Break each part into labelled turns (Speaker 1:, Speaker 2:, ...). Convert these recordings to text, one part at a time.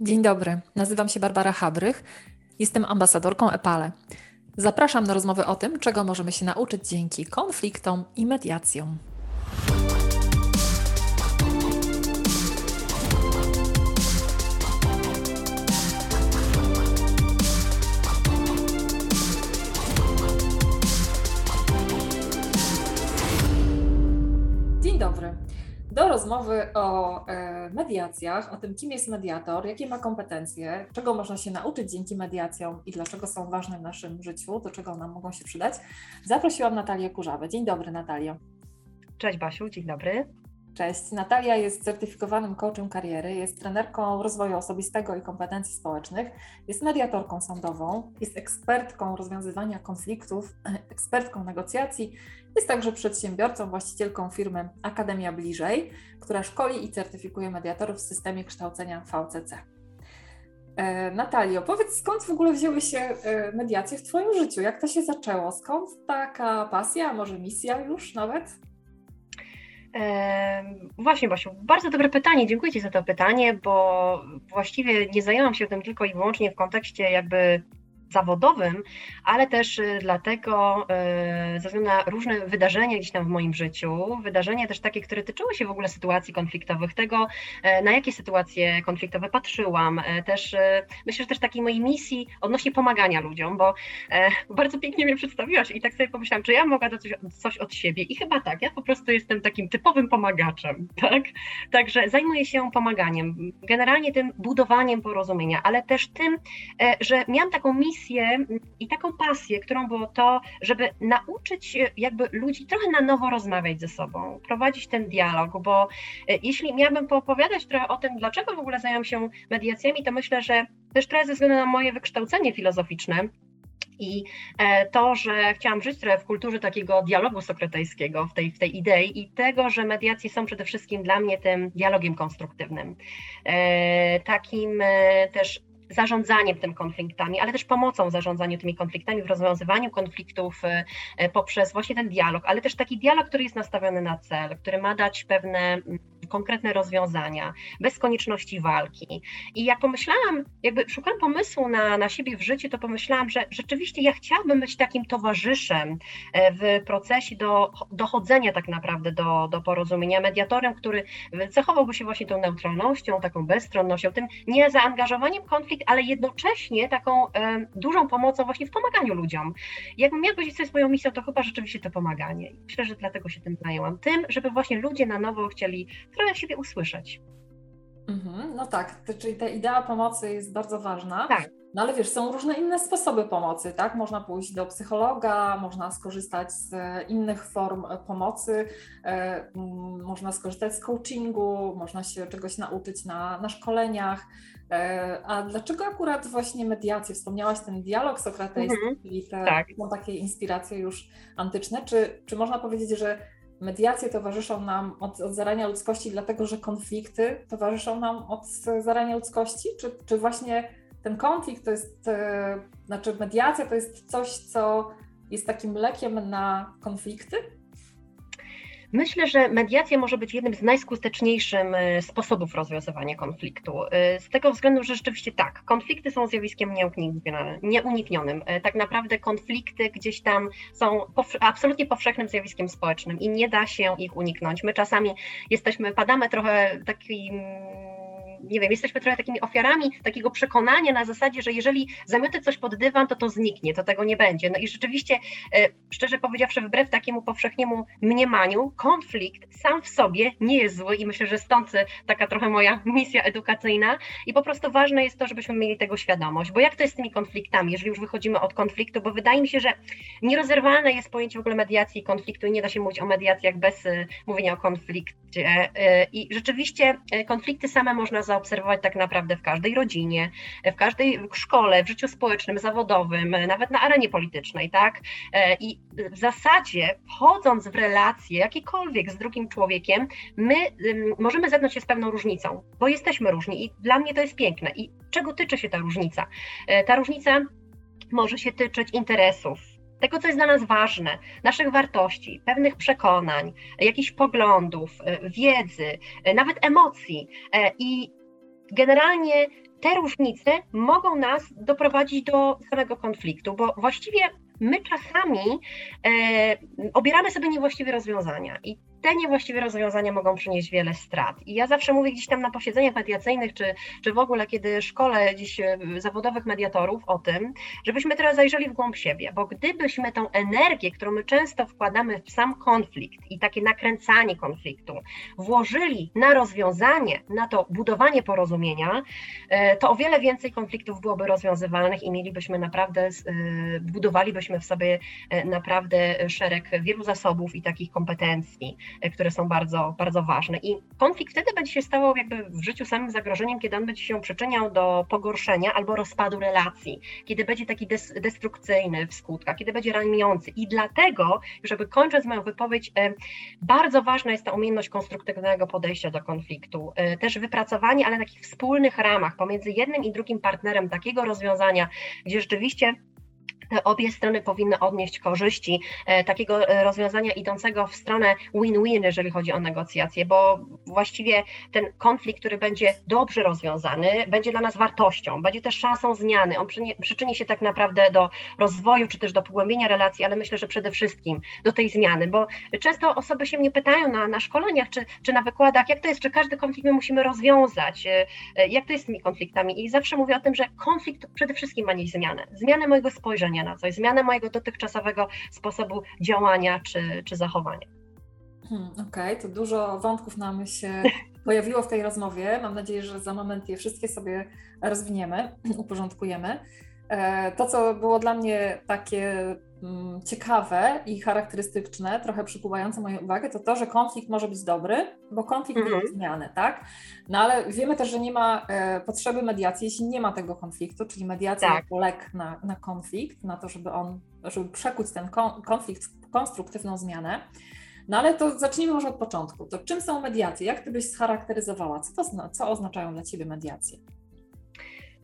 Speaker 1: Dzień dobry, nazywam się Barbara Habrych, jestem ambasadorką EPALE. Zapraszam na rozmowę o tym, czego możemy się nauczyć dzięki konfliktom i mediacjom. Do rozmowy o e, mediacjach, o tym, kim jest mediator, jakie ma kompetencje, czego można się nauczyć dzięki mediacjom i dlaczego są ważne w naszym życiu, do czego nam mogą się przydać, zaprosiłam Natalię Kurzawę. Dzień dobry, Natalia.
Speaker 2: Cześć Basiu, dzień dobry.
Speaker 1: Cześć. Natalia jest certyfikowanym coachem kariery, jest trenerką rozwoju osobistego i kompetencji społecznych, jest mediatorką sądową, jest ekspertką rozwiązywania konfliktów, ekspertką negocjacji, jest także przedsiębiorcą, właścicielką firmy Akademia Bliżej, która szkoli i certyfikuje mediatorów w systemie kształcenia VCC. E, Natalio, powiedz, skąd w ogóle wzięły się e, mediacje w Twoim życiu? Jak to się zaczęło? Skąd taka pasja, a może misja już nawet?
Speaker 2: Właśnie, Basiu, bardzo dobre pytanie. Dziękuję Ci za to pytanie, bo właściwie nie zajęłam się tym tylko i wyłącznie w kontekście jakby zawodowym, ale też y, dlatego y, ze względu na różne wydarzenia gdzieś tam w moim życiu, wydarzenia też takie, które tyczyły się w ogóle sytuacji konfliktowych, tego e, na jakie sytuacje konfliktowe patrzyłam, e, też e, myślę, że też takiej mojej misji odnośnie pomagania ludziom, bo bardzo pięknie mnie przedstawiłaś i tak sobie pomyślałam, czy ja mogę dać coś, coś od siebie i chyba tak, ja po prostu jestem takim typowym pomagaczem, tak? Także zajmuję się pomaganiem, generalnie tym budowaniem porozumienia, ale też tym, że miałam taką misję, misję i taką pasję, którą było to, żeby nauczyć jakby ludzi trochę na nowo rozmawiać ze sobą, prowadzić ten dialog, bo e, jeśli miałabym poopowiadać trochę o tym, dlaczego w ogóle zajęłam się mediacjami, to myślę, że też trochę ze względu na moje wykształcenie filozoficzne, i e, to, że chciałam żyć trochę w kulturze takiego dialogu sokratejskiego, w tej, w tej idei i tego, że mediacje są przede wszystkim dla mnie tym dialogiem konstruktywnym. E, takim też zarządzaniem tym konfliktami, ale też pomocą w zarządzaniu tymi konfliktami, w rozwiązywaniu konfliktów e, e, poprzez właśnie ten dialog, ale też taki dialog, który jest nastawiony na cel, który ma dać pewne konkretne rozwiązania, bez konieczności walki. I jak pomyślałam, jakby szukałam pomysłu na, na siebie w życiu, to pomyślałam, że rzeczywiście ja chciałabym być takim towarzyszem e, w procesie do, dochodzenia tak naprawdę do, do porozumienia, mediatorem, który cechowałby się właśnie tą neutralnością, taką bezstronnością, tym niezaangażowaniem ale jednocześnie taką e, dużą pomocą właśnie w pomaganiu ludziom. Jakbym miała powiedzieć, co jest moją misją, to chyba rzeczywiście to pomaganie. Myślę, że dlatego się tym zajęłam. Tym, żeby właśnie ludzie na nowo chcieli trochę siebie usłyszeć.
Speaker 1: Mhm, no tak, czyli ta idea pomocy jest bardzo ważna.
Speaker 2: Tak.
Speaker 1: No ale wiesz, są różne inne sposoby pomocy, tak? Można pójść do psychologa, można skorzystać z innych form pomocy, e, można skorzystać z coachingu, można się czegoś nauczyć na, na szkoleniach. E, a dlaczego akurat właśnie mediacje? Wspomniałaś ten dialog sokratejski, mhm, czyli te tak. są takie inspiracje już antyczne. Czy, czy można powiedzieć, że mediacje towarzyszą nam od, od zarania ludzkości, dlatego że konflikty towarzyszą nam od zarania ludzkości? Czy, czy właśnie ten konflikt to jest, e, znaczy mediacja to jest coś, co jest takim lekiem na konflikty?
Speaker 2: Myślę, że mediacja może być jednym z najskuteczniejszych e, sposobów rozwiązywania konfliktu. E, z tego względu, że rzeczywiście tak, konflikty są zjawiskiem nieuniknionym. E, tak naprawdę konflikty gdzieś tam są absolutnie powszechnym zjawiskiem społecznym i nie da się ich uniknąć. My czasami jesteśmy, padamy trochę takim nie wiem, jesteśmy trochę takimi ofiarami takiego przekonania na zasadzie, że jeżeli zamiotę coś pod dywan, to to zniknie, to tego nie będzie. No i rzeczywiście, e, szczerze powiedziawszy, wbrew takiemu powszechniemu mniemaniu, konflikt sam w sobie nie jest zły i myślę, że stąd taka trochę moja misja edukacyjna i po prostu ważne jest to, żebyśmy mieli tego świadomość, bo jak to jest z tymi konfliktami, jeżeli już wychodzimy od konfliktu, bo wydaje mi się, że nierozerwalne jest pojęcie w ogóle mediacji i konfliktu i nie da się mówić o mediacjach bez e, mówienia o konflikcie e, i rzeczywiście konflikty same można zaobserwować tak naprawdę w każdej rodzinie, w każdej szkole, w życiu społecznym, zawodowym, nawet na arenie politycznej, tak? E, I w zasadzie wchodząc w relacje jakiekolwiek z drugim człowiekiem, my możemy zetknąć się z pewną różnicą, bo jesteśmy różni i dla mnie to jest piękne. I czego tyczy się ta różnica? E, ta różnica może się tyczyć interesów, tego, co jest dla nas ważne, naszych wartości, pewnych przekonań, jakichś poglądów, e, wiedzy, nawet emocji. I generalnie te różnice mogą nas doprowadzić do samego konfliktu, bo właściwie my czasami e, obieramy sobie niewłaściwe rozwiązania i te niewłaściwe rozwiązania mogą przynieść wiele strat. I ja zawsze mówię gdzieś tam na posiedzeniach mediacyjnych, czy, czy w ogóle, kiedy szkole dziś e, zawodowych mediatorów o tym, żebyśmy teraz zajrzeli w głąb siebie, bo gdybyśmy tą energię, którą my często wkładamy w sam konflikt i takie nakręcanie konfliktu, włożyli na rozwiązanie, na to budowanie porozumienia, e, to o wiele więcej konfliktów byłoby rozwiązywalnych i mielibyśmy naprawdę, e, budowalibyśmy w sobie naprawdę szereg wielu zasobów i takich kompetencji, które są bardzo, bardzo ważne. I konflikt wtedy będzie się stawał jakby w życiu samym zagrożeniem, kiedy on będzie się przyczyniał do pogorszenia albo rozpadu relacji, kiedy będzie taki des, destrukcyjny w skutkach, kiedy będzie raniący. I dlatego, żeby kończąc moją wypowiedź, e, bardzo ważna jest ta umiejętność konstruktywnego podejścia do konfliktu. E, też wypracowanie, ale takich wspólnych ramach pomiędzy jednym i drugim partnerem takiego rozwiązania, gdzie rzeczywiście obie strony powinny odnieść korzyści e, takiego e, rozwiązania idącego w stronę win-win, jeżeli chodzi o negocjacje, bo właściwie ten konflikt, który będzie dobrze rozwiązany, będzie dla nas wartością, będzie też szansą zmiany. On przyczyni się tak naprawdę do rozwoju czy też do pogłębienia relacji, ale myślę, że przede wszystkim do tej zmiany, bo często osoby się mnie pytają na, na szkoleniach czy, czy na wykładach, jak to jest, czy każdy konflikt my musimy rozwiązać, e, jak to jest z tymi konfliktami. I zawsze mówię o tym, że konflikt przede wszystkim ma nieść zmianę, zmianę mojego spojrzenia na coś, zmianę mojego dotychczasowego sposobu działania czy, czy zachowania.
Speaker 1: Hmm, Okej, okay, to dużo wątków nam się pojawiło w tej rozmowie. Mam nadzieję, że za moment je wszystkie sobie rozwiniemy, uporządkujemy. E, to, co było dla mnie takie mm, ciekawe i charakterystyczne, trochę przykuwające moją uwagę, to to, że konflikt może być dobry, bo konflikt mm -hmm. zmiany, tak? No ale wiemy też, że nie ma e, potrzeby mediacji, jeśli nie ma tego konfliktu, czyli mediacja tak. jako lek na, na konflikt, na to, żeby on, żeby przekuć ten konflikt w konstruktywną zmianę. No ale to zacznijmy może od początku. To czym są mediacje? Jak ty byś scharakteryzowała? Co, to, co oznaczają dla ciebie mediacje?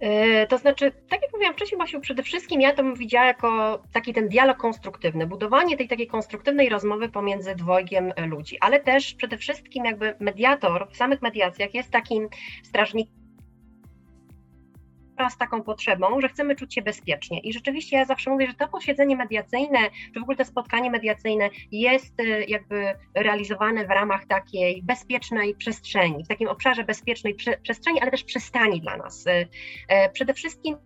Speaker 2: E, to znaczy, tak jak mówiłam wcześniej, Basiu, przede wszystkim ja to widziała jako taki ten dialog konstruktywny, budowanie tej takiej konstruktywnej rozmowy pomiędzy dwojgiem ludzi, ale też przede wszystkim jakby mediator w samych mediacjach jest takim strażnikiem z taką potrzebą, że chcemy czuć się bezpiecznie. I rzeczywiście ja zawsze mówię, że to posiedzenie mediacyjne, czy w ogóle to spotkanie mediacyjne jest y, jakby realizowane w ramach takiej bezpiecznej przestrzeni, w takim obszarze bezpiecznej przestrzeni, ale też przystani dla nas. Y, y, przede wszystkim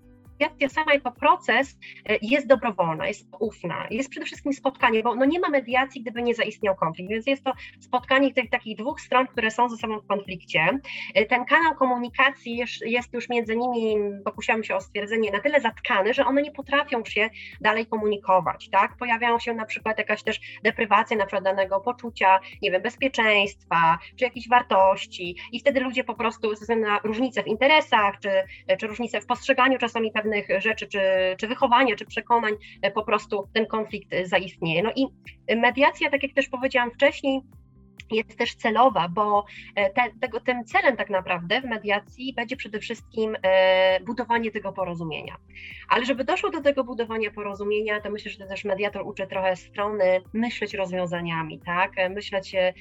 Speaker 2: mediacja sama jako proces e, jest dobrowolna, jest ufna, jest przede wszystkim spotkanie, bo no nie ma mediacji, gdyby nie zaistniał konflikt, więc jest to spotkanie tych takich dwóch stron, które są ze sobą w konflikcie. E, ten kanał komunikacji jest, jest już między nimi, pokusiłam się o stwierdzenie, na tyle zatkany, że one nie potrafią się dalej komunikować, tak? Pojawiają się na przykład jakaś też deprywacja na przykład danego poczucia, nie wiem, bezpieczeństwa, czy jakichś wartości i wtedy ludzie po prostu ze względu na różnice w interesach, czy, czy różnice w postrzeganiu czasami pewnych pewnych rzeczy, czy, czy wychowania, czy przekonań, e, po prostu ten konflikt zaistnieje. No i mediacja, tak jak też powiedziałam wcześniej, jest też celowa, bo e, te, tego, tym celem tak naprawdę w mediacji będzie przede wszystkim e, budowanie tego porozumienia. Ale żeby doszło do tego budowania porozumienia, to myślę, że też mediator uczy trochę strony myśleć rozwiązaniami, tak? E, myśleć e,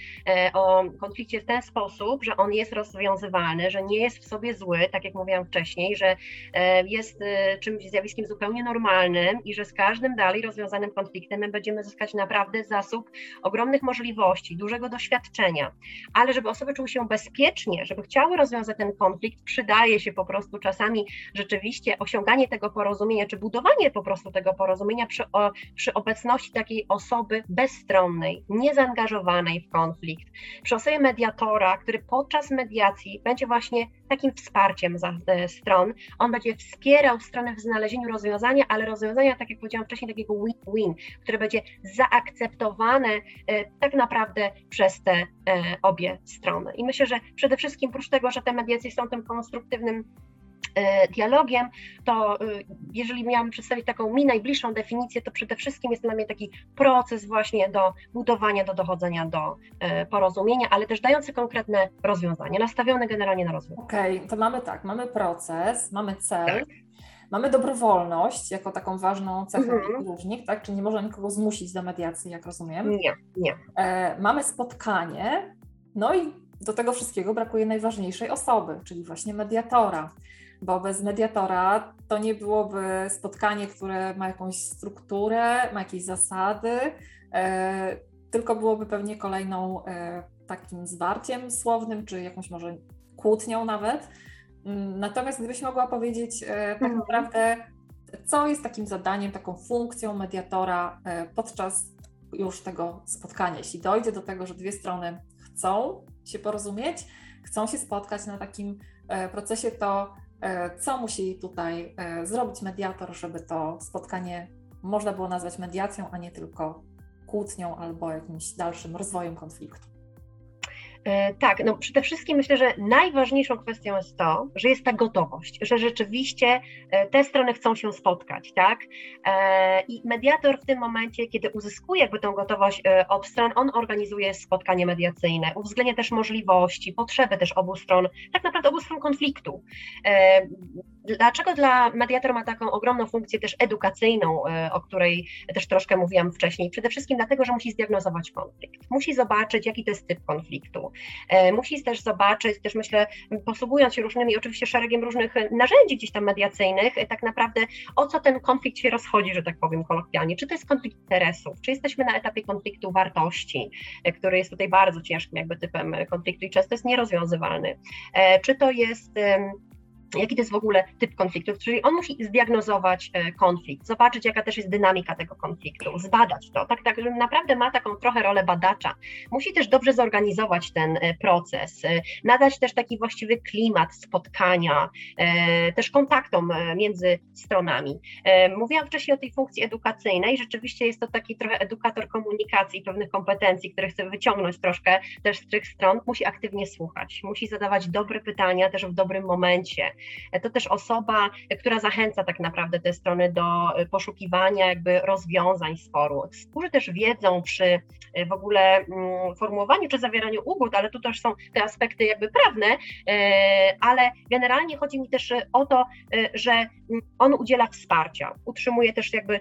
Speaker 2: o konflikcie w ten sposób, że on jest rozwiązywalny, że nie jest w sobie zły, tak jak mówiłam wcześniej, że e, jest e, czymś zjawiskiem zupełnie normalnym i że z każdym dalej rozwiązanym konfliktem my będziemy zyskać naprawdę zasób ogromnych możliwości, dużego doświadczenia, doświadczenia, ale żeby osoby czuły się bezpiecznie, żeby chciały rozwiązać ten konflikt, przydaje się po prostu czasami rzeczywiście osiąganie tego porozumienia, czy budowanie po prostu tego porozumienia przy, o, przy obecności takiej osoby bezstronnej, niezaangażowanej w konflikt, przy osobie mediatora, który podczas mediacji będzie właśnie takim wsparciem za e, stron. On będzie wspierał stronę w znalezieniu rozwiązania, ale rozwiązania, tak jak powiedziałam wcześniej, takiego win-win, które będzie zaakceptowane e, tak naprawdę przez te e, obie strony. I myślę, że przede wszystkim, oprócz tego, że te mediacje są tym konstruktywnym E, dialogiem, to e, jeżeli miałam przedstawić taką mi najbliższą definicję, to przede wszystkim jest dla mnie taki proces właśnie do budowania, do dochodzenia do porozumienia, ale też dający konkretne rozwiązanie, nastawione generalnie na rozwój.
Speaker 1: Okej, okay, to mamy tak, mamy proces, mamy cel, tak. Mamy dobrowolność jako taką ważną cechę mhm. różnik, tak? Czyli nie można nikogo zmusić do mediacji, jak rozumiem.
Speaker 2: Nie, nie.
Speaker 1: E, mamy spotkanie, no i do tego wszystkiego brakuje najważniejszej osoby, czyli właśnie mediatora. bo bez mediatora to nie byłoby spotkanie, które ma jakąś strukturę, ma jakieś zasady, e, tylko byłoby pewnie kolejną e, takim zwarciem słownym, czy jakąś może kłótnią nawet. Natomiast gdybyś mogła powiedzieć e, tak mhm. naprawdę, co jest takim zadaniem, taką funkcją mediatora podczas już tego spotkania, jeśli dojdzie do tego, że dwie strony chcą się porozumieć, chcą się spotkać na takim procesie, to E, co musi tutaj e, zrobić mediator, żeby to spotkanie można było nazwać mediacją, a nie tylko kłótnią albo jakimś dalszym rozwojem konfliktu?
Speaker 2: E, tak, no przede wszystkim myślę, że najważniejszą kwestią jest to, że jest ta gotowość, że rzeczywiście te strony chcą się spotkać, tak? I mediator w tym momencie, kiedy uzyskuje jakby tą gotowość od stron, on organizuje spotkanie mediacyjne, uwzględnia też możliwości, potrzeby też obu stron, tak naprawdę obu stron konfliktu. Dlaczego dla mediator ma taką ogromną funkcję też edukacyjną, e, o której też troszkę mówiłam wcześniej? Przede wszystkim dlatego, że musi zdiagnozować konflikt. Musi zobaczyć, jaki to jest typ konfliktu. E, musi też zobaczyć, też myślę, posługując się różnymi, oczywiście szeregiem różnych narzędzi gdzieś tam mediacyjnych, e, tak naprawdę o co ten konflikt się rozchodzi, że tak powiem kolokwialnie. Czy to jest konflikt interesów, czy jesteśmy na etapie konfliktu wartości, który jest tutaj bardzo ciężkim jakby typem konfliktu i często jest nierozwiązywalny. Czy to jest jaki to jest w ogóle typ konfliktów, czyli on musi zdiagnozować e, konflikt, zobaczyć jaka też jest dynamika tego konfliktu, zbadać to, tak, tak, naprawdę ma taką trochę rolę badacza. Musi też dobrze zorganizować ten e, proces, e, nadać też taki właściwy klimat spotkania, też kontaktom między stronami. Mówiłam wcześniej o tej funkcji edukacyjnej, rzeczywiście jest to taki trochę edukator komunikacji, pewnych kompetencji, które chcę wyciągnąć troszkę też z tych stron, musi aktywnie słuchać, musi zadawać dobre pytania też w dobrym momencie, to też osoba, która zachęca tak naprawdę te strony do poszukiwania jakby rozwiązań sporu. Służy też wiedzą przy w ogóle mm, formułowaniu czy zawieraniu ugód, ale tu też są te aspekty jakby prawne, e, ale generalnie chodzi mi też o to, e, że on udziela wsparcia, utrzymuje też jakby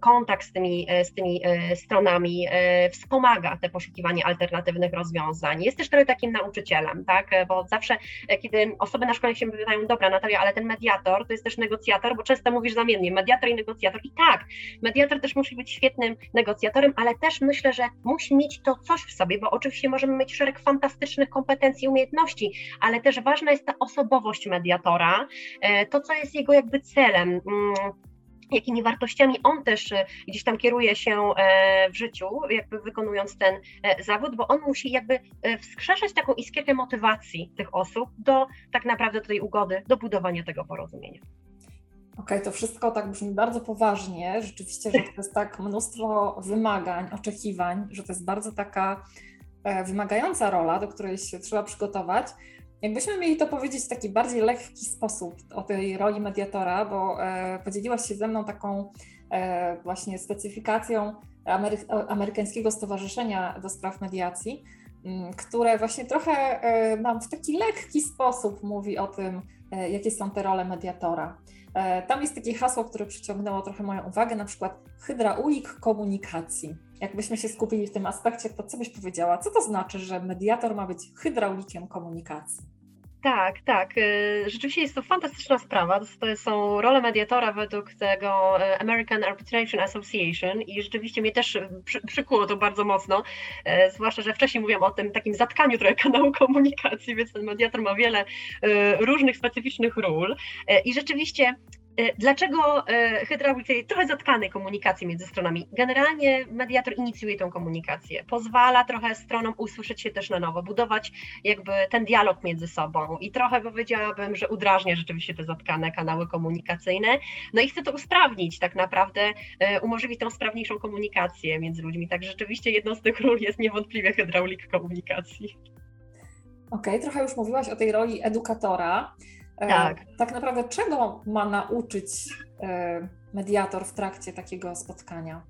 Speaker 2: kontakt z tymi, e, z tymi stronami, wspomaga te poszukiwanie alternatywnych rozwiązań. Jest też trochę takim nauczycielem, tak? Bo zawsze, kiedy osoby na szkole się pytają, dobra Natalia, ale ten mediator to jest też negocjator, bo często mówisz zamiennie, mediator i negocjator. I tak, mediator też musi być świetnym negocjatorem, ale też myślę, że musi mieć to coś w sobie, bo oczywiście możemy mieć szereg fantastycznych kompetencji, umiejętności, ale też ważna jest ta osobowość mediatora, e, to co jest jego jakby celem mm, jakimi wartościami on też e, gdzieś tam kieruje się e, w życiu, jakby wykonując ten zawód, bo on musi jakby wskrzeszać taką iskierkę motywacji tych osób do tak naprawdę tej ugody, do budowania tego porozumienia.
Speaker 1: Okej, okay, to wszystko tak brzmi bardzo poważnie. Rzeczywiście, że to jest tak mnóstwo wymagań, oczekiwań, że to jest bardzo taka e, wymagająca rola, do której się trzeba przygotować. Jakbyśmy mieli to powiedzieć w taki bardziej lekki sposób o tej roli mediatora, bo e, podzieliłaś się ze mną taką e, właśnie specyfikacją Amery Amerykańskiego Stowarzyszenia do Spraw Mediacji, m, które właśnie trochę e, nam w taki lekki sposób mówi o tym, jakie są te role mediatora. Tam jest takie hasło, które przyciągnęło trochę moją uwagę, na przykład hydraulik komunikacji. Jakbyśmy się skupili w tym aspekcie, to co byś powiedziała? Co to znaczy, że mediator ma być hydraulikiem komunikacji?
Speaker 2: Tak, tak. Y, rzeczywiście jest to fantastyczna sprawa. To są role mediatora według tego y, American Arbitration Association i rzeczywiście mnie też przy, przykuło to bardzo mocno, y, zwłaszcza, że wcześniej mówiłam o tym takim zatkaniu trochę kanału komunikacji, więc ten mediator ma wiele różnych specyficznych ról i rzeczywiście dlaczego e, hydraulicy trochę zatkanej komunikacji między stronami? Generalnie mediator inicjuje tą komunikację, pozwala trochę stronom usłyszeć się też na nowo, budować jakby ten dialog między sobą i trochę powiedziałabym, że udrażnia rzeczywiście te zatkane kanały komunikacyjne. No i chce to usprawnić tak naprawdę, e, umożliwić tą sprawniejszą komunikację między ludźmi. Tak rzeczywiście jedną z tych ról jest niewątpliwie hydraulik komunikacji.
Speaker 1: Okej, okay, trochę już mówiłaś o tej roli edukatora. E, tak. tak naprawdę czego ma nauczyć e, mediator w trakcie takiego spotkania?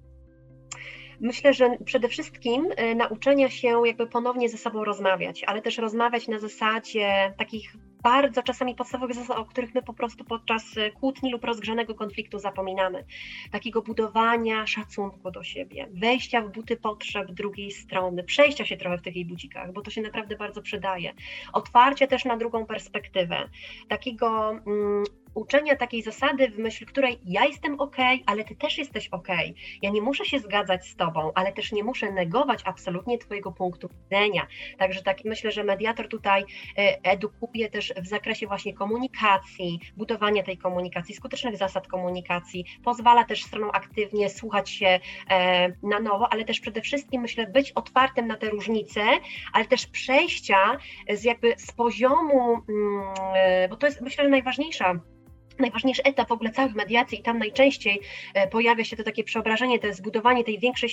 Speaker 2: Myślę, że przede wszystkim y, nauczenia się jakby ponownie ze sobą rozmawiać, ale też rozmawiać na zasadzie takich bardzo czasami podstawowych zasad, o których my po prostu podczas y, kłótni lub rozgrzanego konfliktu zapominamy. Takiego budowania szacunku do siebie, wejścia w buty potrzeb drugiej strony, przejścia się trochę w tych jej budzikach, bo to się naprawdę bardzo przydaje. Otwarcie też na drugą perspektywę, takiego mm, uczenia takiej zasady, w myśl której ja jestem ok, ale ty też jesteś ok. Ja nie muszę się zgadzać z tobą, ale też nie muszę negować absolutnie twojego punktu widzenia. Także tak myślę, że mediator tutaj e, edukuje też w zakresie właśnie komunikacji, budowania tej komunikacji, skutecznych zasad komunikacji, pozwala też stronom aktywnie słuchać się e, na nowo, ale też przede wszystkim myślę być otwartym na te różnice, ale też przejścia z jakby z poziomu, mm, e, bo to jest myślę, że najważniejsza najważniejszy etap w ogóle całych mediacji i tam najczęściej e, pojawia się to takie przeobrażenie, to zbudowanie tej większej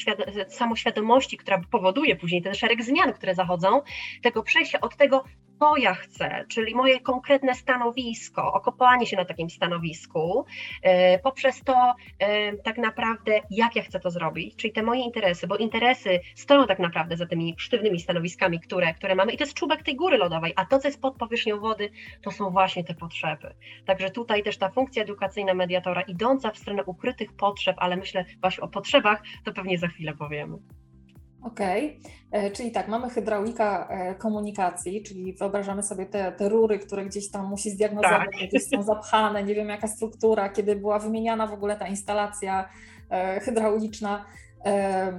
Speaker 2: samoświadomości, która powoduje później ten szereg zmian, które zachodzą, tego przejścia od tego, co ja chcę, czyli moje konkretne stanowisko, okopanie się na takim stanowisku, e, poprzez to e, tak naprawdę, jak ja chcę to zrobić, czyli te moje interesy, bo interesy stoją tak naprawdę za tymi sztywnymi stanowiskami, które, które mamy i to jest czubek tej góry lodowej, a to, co jest pod powierzchnią wody, to są właśnie te potrzeby. Także tutaj też ta funkcja edukacyjna mediatora idąca w stronę ukrytych potrzeb, ale myślę właśnie o potrzebach, to pewnie za chwilę powiemy.
Speaker 1: Okej, okay. E, czyli tak, mamy hydraulika e, komunikacji, czyli wyobrażamy sobie te, te rury, które gdzieś tam musi zdiagnozować, tak. gdzieś są zapchane, nie wiem jaka struktura, kiedy była wymieniana w ogóle ta instalacja e, hydrauliczna.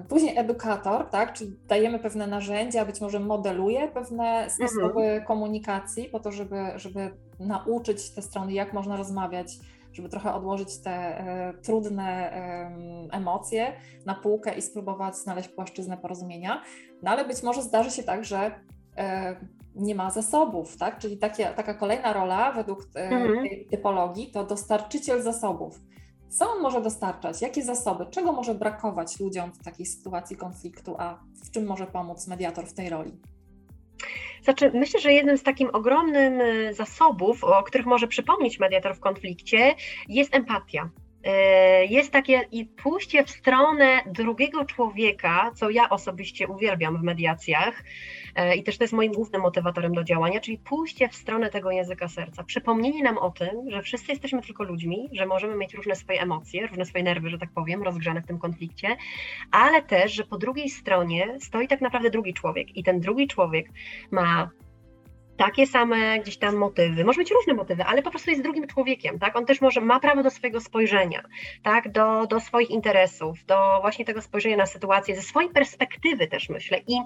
Speaker 1: Później edukator, tak, czyli dajemy pewne narzędzia, być może modeluje pewne sposoby mhm. komunikacji po to, żeby, żeby nauczyć te strony, jak można rozmawiać żeby trochę odłożyć te e, trudne emocje na półkę i spróbować znaleźć płaszczyznę porozumienia. No ale być może zdarzy się tak, że e, nie ma zasobów, tak? Czyli takie, taka kolejna rola według e, mhm. tej typologii to dostarczyciel zasobów. Co on może dostarczać? Jakie zasoby? Czego może brakować ludziom w takiej sytuacji konfliktu? A w czym może pomóc mediator w tej roli?
Speaker 2: Znaczy, myślę, że jednym z takim ogromnym y, zasobów, o których może przypomnieć mediator w konflikcie, jest empatia. Y, jest takie i pójście w stronę drugiego człowieka, co ja osobiście uwielbiam w mediacjach, i też to jest moim głównym motywatorem do działania, czyli pójście w stronę tego języka serca, przypomnienie nam o tym, że wszyscy jesteśmy tylko ludźmi, że możemy mieć różne swoje emocje, różne swoje nerwy, że tak powiem, rozgrzane w tym konflikcie, ale też, że po drugiej stronie stoi tak naprawdę drugi człowiek. I ten drugi człowiek ma takie same gdzieś tam motywy, może mieć różne motywy, ale po prostu jest drugim człowiekiem, tak? On też może ma prawo do swojego spojrzenia, tak? Do, do swoich interesów, do właśnie tego spojrzenia na sytuację, ze swojej perspektywy też myślę. I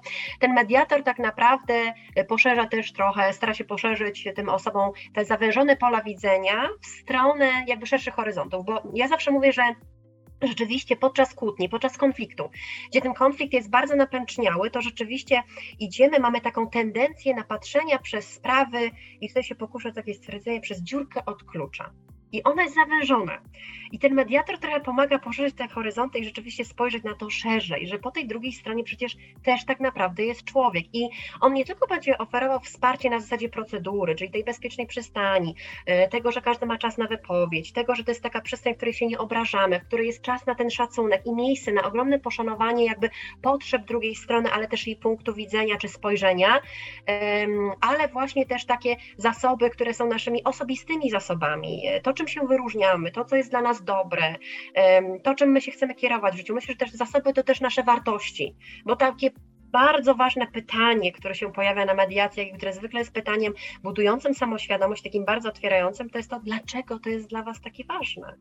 Speaker 2: ten mediator tak naprawdę poszerza też trochę, stara się poszerzyć tym osobom te zawężone pola widzenia w stronę jakby szerszych horyzontów, bo ja zawsze mówię, że rzeczywiście podczas kłótni, podczas konfliktu, gdzie ten konflikt jest bardzo napęczniały, to rzeczywiście idziemy, mamy taką tendencję na patrzenia przez sprawy, i tutaj się pokuszę takie stwierdzenie, przez dziurkę od klucza i ona jest zawężona. I ten mediator trochę pomaga poszerzyć te horyzonty i rzeczywiście spojrzeć na to szerzej, że po tej drugiej stronie przecież też tak naprawdę jest człowiek. I on nie tylko będzie oferował wsparcie na zasadzie procedury, czyli tej bezpiecznej przystani, e, tego, że każdy ma czas na wypowiedź, tego, że to jest taka przestrzeń, w której się nie obrażamy, w której jest czas na ten szacunek i miejsce na ogromne poszanowanie jakby potrzeb drugiej strony, ale też jej punktu widzenia czy spojrzenia, ale właśnie też takie zasoby, które są naszymi osobistymi zasobami. To, czym się wyróżniamy, to, co jest dla nas dobre, to, czym my się chcemy kierować w życiu. Myślę, że też zasoby to też nasze wartości, bo takie bardzo ważne pytanie, które się pojawia na mediacjach i które zwykle jest pytaniem budującym samoświadomość, takim bardzo otwierającym, to jest to, dlaczego to jest dla Was takie ważne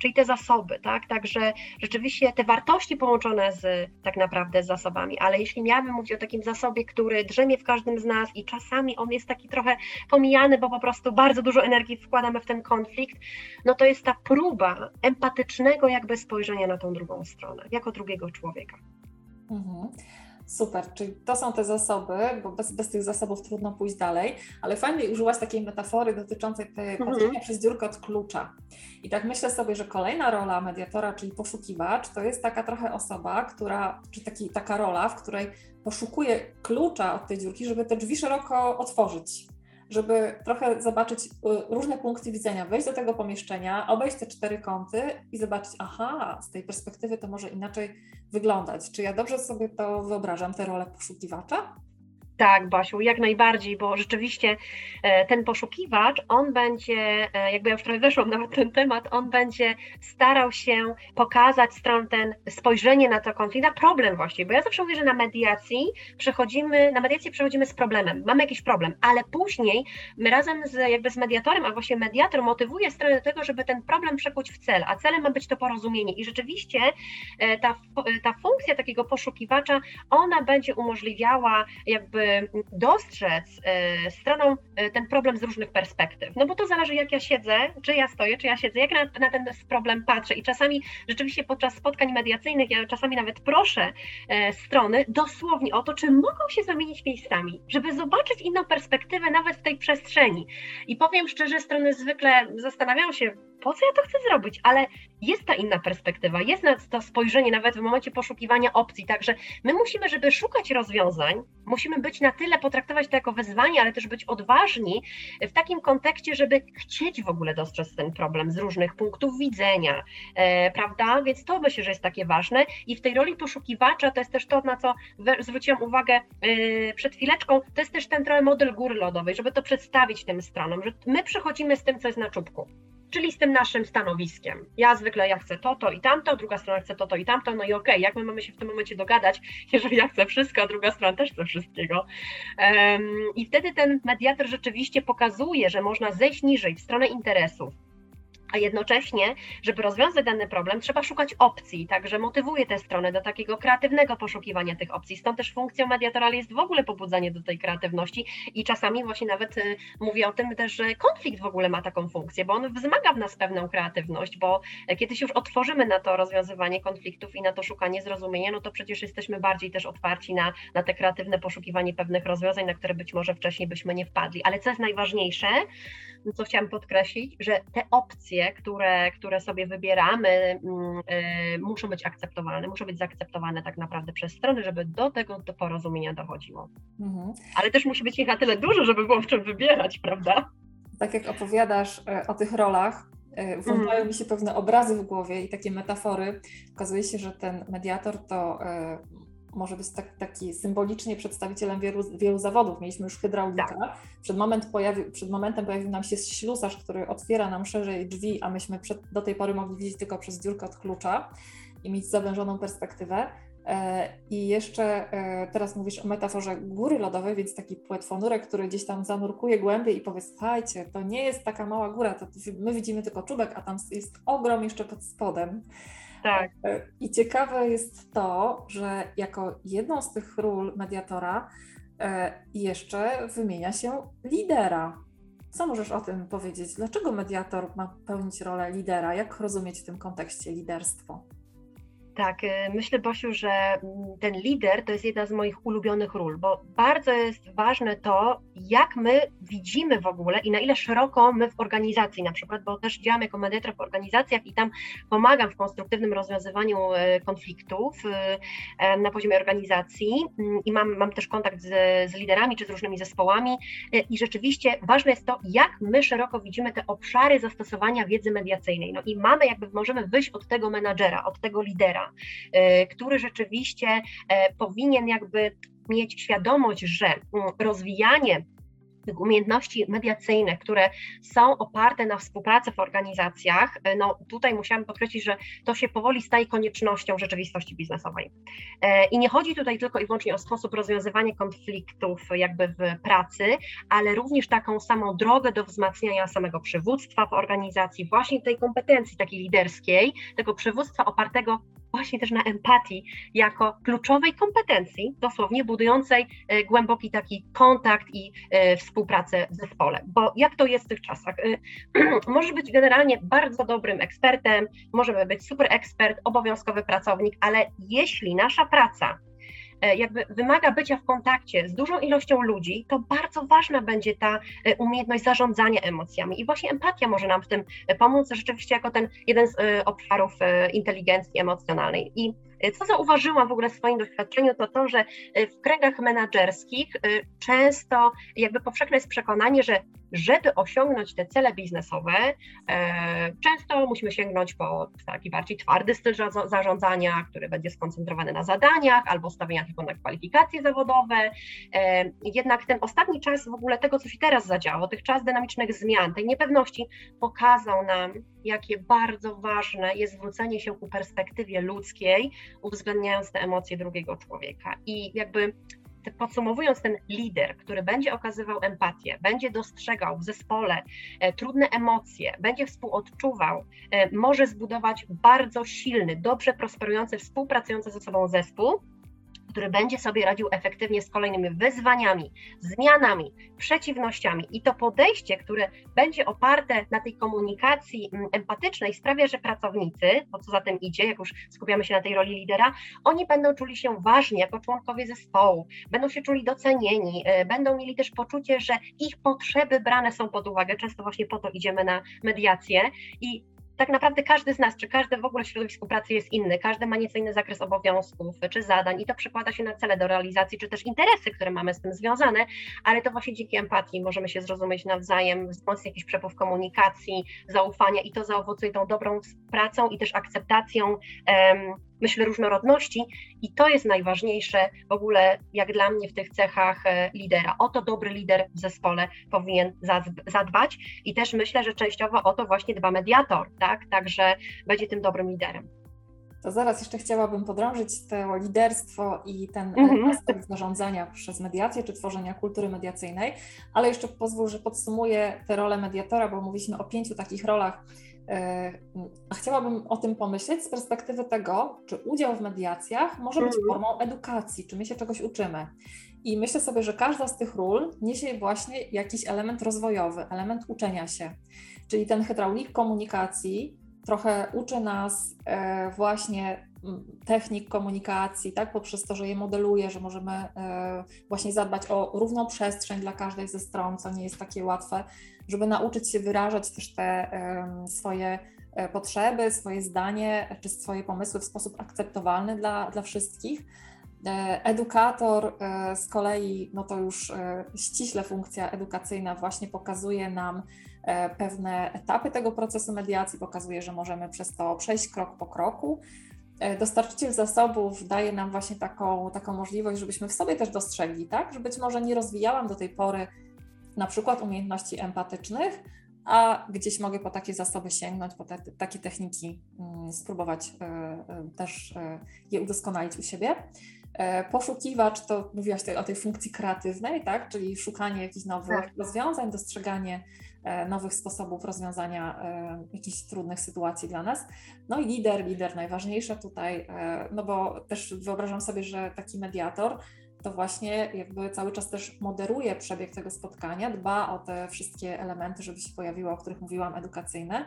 Speaker 2: czyli te zasoby, tak? Także rzeczywiście te wartości połączone z tak naprawdę z zasobami, ale jeśli miałabym mówić o takim zasobie, który drzemie w każdym z nas i czasami on jest taki trochę pomijany, bo po prostu bardzo dużo energii wkładamy w ten konflikt, no to jest ta próba empatycznego jakby spojrzenia na tą drugą stronę, jako drugiego człowieka.
Speaker 1: Mhm. Super, czyli to są te zasoby, bo bez, bez tych zasobów trudno pójść dalej, ale fajnie użyłaś takiej metafory dotyczącej tej mhm. patrzenia przez dziurkę od klucza. I tak myślę sobie, że kolejna rola mediatora, czyli poszukiwacz, to jest taka trochę osoba, która, czy taki, taka rola, w której poszukuje klucza od tej dziurki, żeby te drzwi szeroko otworzyć. Żeby trochę zobaczyć y, różne punkty widzenia, wejść do tego pomieszczenia, obejść te cztery kąty i zobaczyć, aha, z tej perspektywy to może inaczej wyglądać. Czy ja dobrze sobie to wyobrażam, tę rolę poszukiwacza?
Speaker 2: Tak, Basiu, jak najbardziej, bo rzeczywiście e, ten poszukiwacz, on będzie, e, jakby ja już trochę weszłam nawet ten temat, on będzie starał się pokazać stron ten spojrzenie na to konflikt, na problem właściwie, bo ja zawsze mówię, że na mediacji przechodzimy, na mediację przechodzimy z problemem, mamy jakiś problem, ale później my razem z, jakby z mediatorem, a właśnie mediator motywuje stronę do tego, żeby ten problem przekuć w cel, a celem ma być to porozumienie. I rzeczywiście e, ta, ta funkcja takiego poszukiwacza, ona będzie umożliwiała jakby dostrzec e, stroną e, ten problem z różnych perspektyw. No bo to zależy, jak ja siedzę, czy ja stoję, czy ja siedzę, jak na, na ten problem patrzę. I czasami rzeczywiście podczas spotkań mediacyjnych, ja czasami nawet proszę e, strony dosłownie o to, czy mogą się zamienić miejscami, żeby zobaczyć inną perspektywę nawet w tej przestrzeni. I powiem szczerze, strony zwykle zastanawiają się, po co ja to chcę zrobić, ale jest ta inna perspektywa, jest to spojrzenie nawet w momencie poszukiwania opcji, także my musimy, żeby szukać rozwiązań, musimy być na tyle, potraktować to jako wyzwanie, ale też być odważni w takim kontekście, żeby chcieć w ogóle dostrzec ten problem z różnych punktów widzenia, e, prawda? Więc to myślę, że jest takie ważne. I w tej roli poszukiwacza to jest też to, na co zwróciłam uwagę e, przed chwileczką, to jest też ten trochę model góry lodowej, żeby to przedstawić tym stronom, że my przychodzimy z tym, co jest na czubku czyli z tym naszym stanowiskiem. Ja zwykle ja chcę to, to i tamto, druga strona chce to, to i tamto, no i okej, okay, jak my mamy się w tym momencie dogadać, jeżeli ja chcę wszystko, a druga strona też chce wszystkiego. Um, I wtedy ten mediator rzeczywiście pokazuje, że można zejść niżej w stronę interesów, a jednocześnie, żeby rozwiązać dany problem, trzeba szukać opcji, także motywuje tę stronę do takiego kreatywnego poszukiwania tych opcji. Stąd też funkcją mediatora jest w ogóle pobudzanie do tej kreatywności i czasami właśnie nawet y, mówię o tym też, że konflikt w ogóle ma taką funkcję, bo on wzmaga w nas pewną kreatywność, bo kiedy się już otworzymy na to rozwiązywanie konfliktów i na to szukanie zrozumienia, no to przecież jesteśmy bardziej też otwarci na, na te kreatywne poszukiwanie pewnych rozwiązań, na które być może wcześniej byśmy nie wpadli. Ale co jest najważniejsze, co chciałam podkreślić, że te opcje, które, które sobie wybieramy, mm, e, muszą być akceptowalne, muszą być zaakceptowane tak naprawdę przez strony, żeby do tego do porozumienia dochodziło. Mhm. Ale też musi być ich na tyle dużo, żeby było w czym wybierać, prawda?
Speaker 1: Tak jak opowiadasz e, o tych rolach, e, włączają mm. mi się pewne obrazy w głowie i takie metafory. Okazuje się, że ten mediator to może być tak, taki symbolicznie przedstawicielem wielu, wielu zawodów. Mieliśmy już hydraulika. Tak. Przed, moment pojawi, przed momentem pojawił nam się ślusarz, który otwiera nam szerzej drzwi, a myśmy przed, do tej pory mogli widzieć tylko przez dziurkę od klucza i mieć zawężoną perspektywę. E, I jeszcze e, teraz mówisz o metaforze góry lodowej, więc taki płetwonurek, który gdzieś tam zanurkuje głębiej i powie, słuchajcie, to nie jest taka mała góra, to my widzimy tylko czubek, a tam jest ogrom jeszcze pod spodem.
Speaker 2: Tak.
Speaker 1: I ciekawe jest to, że jako jedną z tych ról mediatora e, jeszcze wymienia się lidera. Co możesz o tym powiedzieć? Dlaczego mediator ma pełnić rolę lidera? Jak rozumieć w tym kontekście liderstwo?
Speaker 2: Tak, y, myślę, Bosiu, że mm, ten lider to jest jedna z moich ulubionych ról, bo bardzo jest ważne to, jak my widzimy w ogóle i na ile szeroko my w organizacji na przykład, bo też działam jako mediator w organizacjach i tam pomagam w konstruktywnym rozwiązywaniu y, konfliktów y, na poziomie organizacji mm, i mam, mam też kontakt z, z liderami czy z różnymi zespołami i rzeczywiście ważne jest to, jak my szeroko widzimy te obszary zastosowania wiedzy mediacyjnej. No i mamy jakby, możemy wyjść od tego menadżera, od tego lidera, E, który rzeczywiście e, powinien jakby mieć świadomość, że mm, rozwijanie tych umiejętności mediacyjnych, które są oparte na współpracy w organizacjach, e, no tutaj musiałam podkreślić, że to się powoli staje koniecznością rzeczywistości biznesowej. I nie chodzi tutaj tylko i wyłącznie o sposób rozwiązywania konfliktów jakby w pracy, ale również taką samą drogę do wzmacniania samego przywództwa w organizacji, właśnie tej kompetencji takiej liderskiej, tego przywództwa opartego właśnie też na empatii jako kluczowej kompetencji, dosłownie budującej e, głęboki taki kontakt i e, współpracę w zespole. Bo jak to jest w tych czasach? E, możesz być generalnie bardzo dobrym ekspertem, możemy być super ekspert, obowiązkowy pracownik, ale jeśli nasza praca jakby wymaga bycia w kontakcie z dużą ilością ludzi, to bardzo ważna będzie ta e, umiejętność zarządzania emocjami. I właśnie empatia może nam w tym e, pomóc, rzeczywiście jako ten jeden z obszarów inteligencji emocjonalnej. I Co zauważyłam w ogóle w swoim doświadczeniu, to to, że w kręgach menedżerskich często jakby powszechne jest przekonanie, że żeby osiągnąć te cele biznesowe, e, często musimy sięgnąć po taki bardziej twardy styl zarządzania, który będzie skoncentrowany na zadaniach albo stawiania tylko na kwalifikacje zawodowe. E, jednak ten ostatni czas w ogóle tego, co się teraz zadziało, tych czas dynamicznych zmian, tej niepewności, pokazał nam, jakie bardzo ważne jest zwrócenie się ku perspektywie ludzkiej, uwzględniając te emocje drugiego człowieka. I jakby podsumowując, ten lider, który będzie okazywał empatię, będzie dostrzegał w zespole e, trudne emocje, będzie współodczuwał, e, może zbudować bardzo silny, dobrze prosperujący, współpracujący ze sobą zespół, który będzie sobie radził efektywnie z kolejnymi wyzwaniami, zmianami, przeciwnościami. I to podejście, które będzie oparte na tej komunikacji mm, empatycznej, sprawia, że pracownicy, bo co za tym idzie, jak już skupiamy się na tej roli lidera, oni będą czuli się ważni jako członkowie zespołu, będą się czuli docenieni, e, będą mieli też poczucie, że ich potrzeby brane są pod uwagę. Często właśnie po to idziemy na mediację i tak naprawdę każdy z nas, czy każdy w ogóle środowisku pracy jest inny, każdy ma nieco inny zakres obowiązków czy zadań i to przekłada się na cele do realizacji, czy też interesy, które mamy z tym związane, ale to właśnie dzięki empatii możemy się zrozumieć nawzajem, wzmocnić jakiś przepływ komunikacji, zaufania i to zaowocuje tą dobrą pracą i też akceptacją myślę, różnorodności i to jest najważniejsze w ogóle, jak dla mnie, w tych cechach e, lidera. O to dobry lider w zespole powinien zadbać i też myślę, że częściowo o to właśnie dba mediator, tak? Także będzie tym dobrym liderem.
Speaker 1: To zaraz jeszcze chciałabym podrążyć to liderstwo i ten mhm. aspekt zarządzania przez mediację, czy tworzenia kultury mediacyjnej, ale jeszcze pozwól, że podsumuję tę rolę mediatora, bo mówiliśmy o pięciu takich rolach E, chciałabym o tym pomyśleć z perspektywy tego, czy udział w mediacjach może być mhm. formą edukacji, czy my się czegoś uczymy. I myślę sobie, że każda z tych ról niesie właśnie jakiś element rozwojowy, element uczenia się. Czyli ten hydraulik komunikacji trochę uczy nas e, właśnie technik komunikacji, tak, poprzez to, że je modeluje, że możemy e, właśnie zadbać o równą przestrzeń dla każdej ze stron, co nie jest takie łatwe, żeby nauczyć się wyrażać też te swoje e, potrzeby, swoje zdanie czy swoje pomysły w sposób akceptowalny dla, dla wszystkich. Edukator z kolei, no to już ściśle funkcja edukacyjna właśnie pokazuje nam pewne etapy tego procesu mediacji, pokazuje, że możemy przez to przejść krok po kroku. E, dostarczyciel zasobów daje nam właśnie taką, taką możliwość, żebyśmy w sobie też dostrzegli, tak? Że być może nie rozwijałam do tej pory na przykład umiejętności empatycznych, a gdzieś mogę po takie zasoby sięgnąć, po te, takie techniki mm, spróbować y, też je udoskonalić u siebie. Poszukiwacz to mówiłaś o tej funkcji kreatywnej, tak? czyli szukanie jakichś nowych tak. rozwiązań, dostrzeganie E, nowych sposobów rozwiązania e, jakichś trudnych sytuacji dla nas. No i lider, lider najważniejsze tutaj, e, no bo też wyobrażam sobie, że taki mediator to właśnie jakby cały czas też moderuje przebieg tego spotkania, dba o te wszystkie elementy, żeby się pojawiły, o których mówiłam, edukacyjne.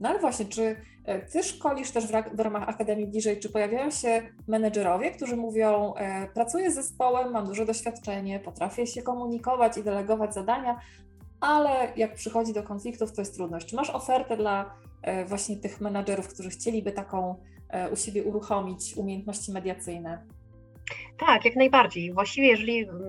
Speaker 1: No ale właśnie, czy ty szkolisz też w, ramach Akademii Bliżej, czy pojawiają się menedżerowie, którzy mówią, pracuję z zespołem, mam duże doświadczenie, potrafię się komunikować i delegować zadania, ale jak przychodzi do konfliktów, to jest trudność. Czy masz ofertę dla e, właśnie tych menadżerów, którzy chcieliby taką e, u siebie uruchomić umiejętności mediacyjne?
Speaker 2: Tak, jak najbardziej. Właściwie, jeżeli mm,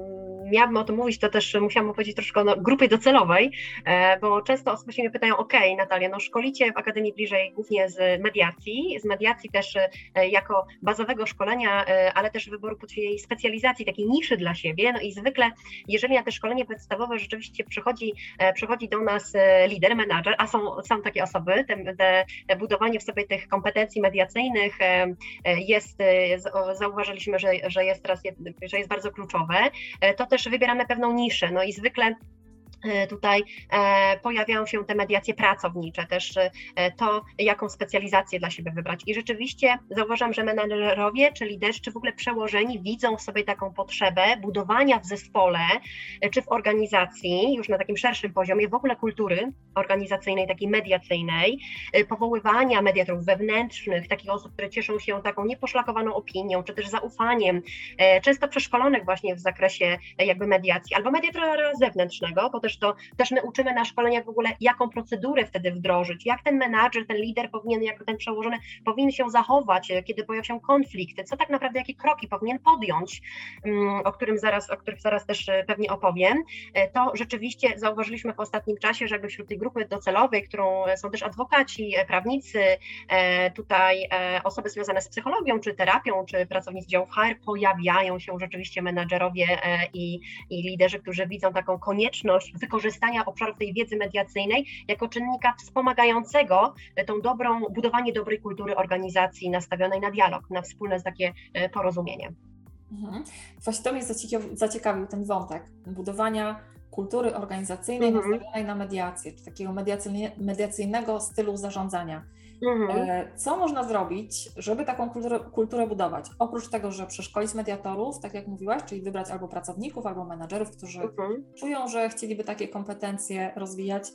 Speaker 2: miałabym o tym mówić, to też musiałam opowiedzieć troszkę o grupie docelowej, e, bo często osoby się mnie pytają, ok, Natalia, no szkolicie w Akademii Bliżej głównie z mediacji, z mediacji też e, jako bazowego szkolenia, e, ale też wyboru jej specjalizacji, takiej niszy dla siebie, no i zwykle, jeżeli na te szkolenie podstawowe rzeczywiście przychodzi, przychodzi do nas lider, menadżer, a są, są takie osoby, te, te budowanie w sobie tych kompetencji mediacyjnych jest, zauważyliśmy, że, że jest teraz, że jest bardzo kluczowe, to też wybieramy pewną niszę. No i zwykle tutaj e, pojawiają się te mediacje pracownicze, też e, to, jaką specjalizację dla siebie wybrać. I rzeczywiście zauważam, że menedżerowie, czy liderzy, czy w ogóle przełożeni widzą sobie taką potrzebę budowania w zespole, czy w organizacji, już na takim szerszym poziomie, w ogóle kultury organizacyjnej, takiej mediacyjnej, powoływania mediatorów wewnętrznych, takich osób, które cieszą się taką nieposzlakowaną opinią, czy też zaufaniem, często przeszkolonych właśnie w zakresie jakby mediacji, albo mediatora zewnętrznego, po też to, też my uczymy na szkoleniach w ogóle, jaką procedurę wtedy wdrożyć, jak ten menadżer, ten lider powinien, jako ten przełożony powinien się zachować, kiedy pojawią się konflikty, co tak naprawdę, jakie kroki powinien podjąć, mm, o którym zaraz, o których zaraz też pewnie opowiem. To rzeczywiście zauważyliśmy w ostatnim czasie, że wśród tej grupy docelowej, którą są też adwokaci, prawnicy, tutaj osoby związane z psychologią, czy terapią, czy pracownicy działów HR, pojawiają się rzeczywiście menadżerowie i, i liderzy, którzy widzą taką konieczność wykorzystania obszarów tej wiedzy mediacyjnej jako czynnika wspomagającego tą dobrą, budowanie dobrej kultury organizacji nastawionej na dialog, na wspólne takie e, porozumienie.
Speaker 1: Mhm. Właśnie to mnie zaciekawił ten wątek budowania kultury organizacyjnej mhm. nastawionej na mediację, czy takiego mediacyjnego stylu zarządzania. Mhm. E, co można zrobić, żeby taką kulturę, kulturę, budować? Oprócz tego, że przeszkolić mediatorów, tak jak mówiłaś, czyli wybrać albo pracowników, albo menadżerów, którzy mhm. czują, że chcieliby takie kompetencje rozwijać,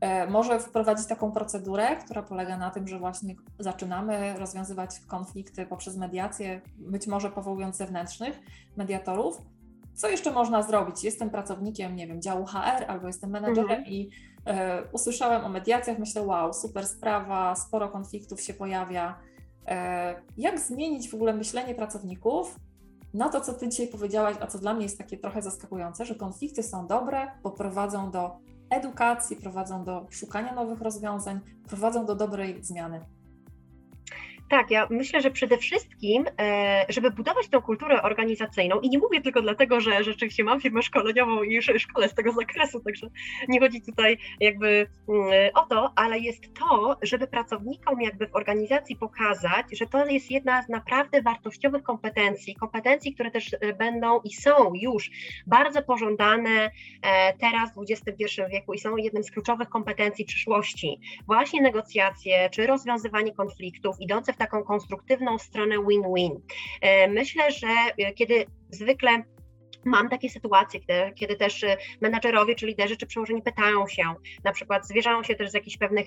Speaker 1: e, może wprowadzić taką procedurę, która polega na tym, że właśnie zaczynamy rozwiązywać konflikty poprzez mediację, być może powołując zewnętrznych mediatorów. Co jeszcze można zrobić? Jestem pracownikiem, nie wiem, działu HR albo jestem menadżerem mhm. i usłyszałem o mediacjach, myślę, wow, super sprawa, sporo konfliktów się pojawia. E, jak zmienić w ogóle myślenie pracowników na to, co Ty dzisiaj powiedziałaś, a co dla mnie jest takie trochę zaskakujące, że konflikty są dobre, bo prowadzą do edukacji, prowadzą do szukania nowych rozwiązań, prowadzą do dobrej zmiany.
Speaker 2: Tak, ja myślę, że przede wszystkim, e, żeby budować tą kulturę organizacyjną, i nie mówię tylko dlatego, że rzeczywiście mam firmę szkoleniową i już szkole z tego zakresu, także nie chodzi tutaj jakby mm, o to, ale jest to, żeby pracownikom jakby w organizacji pokazać, że to jest jedna z naprawdę wartościowych kompetencji, kompetencji, które też e, będą i są już bardzo pożądane e, teraz w XXI wieku i są jednym z kluczowych kompetencji przyszłości. Właśnie negocjacje czy rozwiązywanie konfliktów idące w taką konstruktywną stronę win-win. E, myślę, że e, kiedy zwykle Mam takie sytuacje, kiedy, kiedy też e, menadżerowie, czy liderzy, czy przełożeni pytają się, na przykład zwierzają się też z jakichś pewnych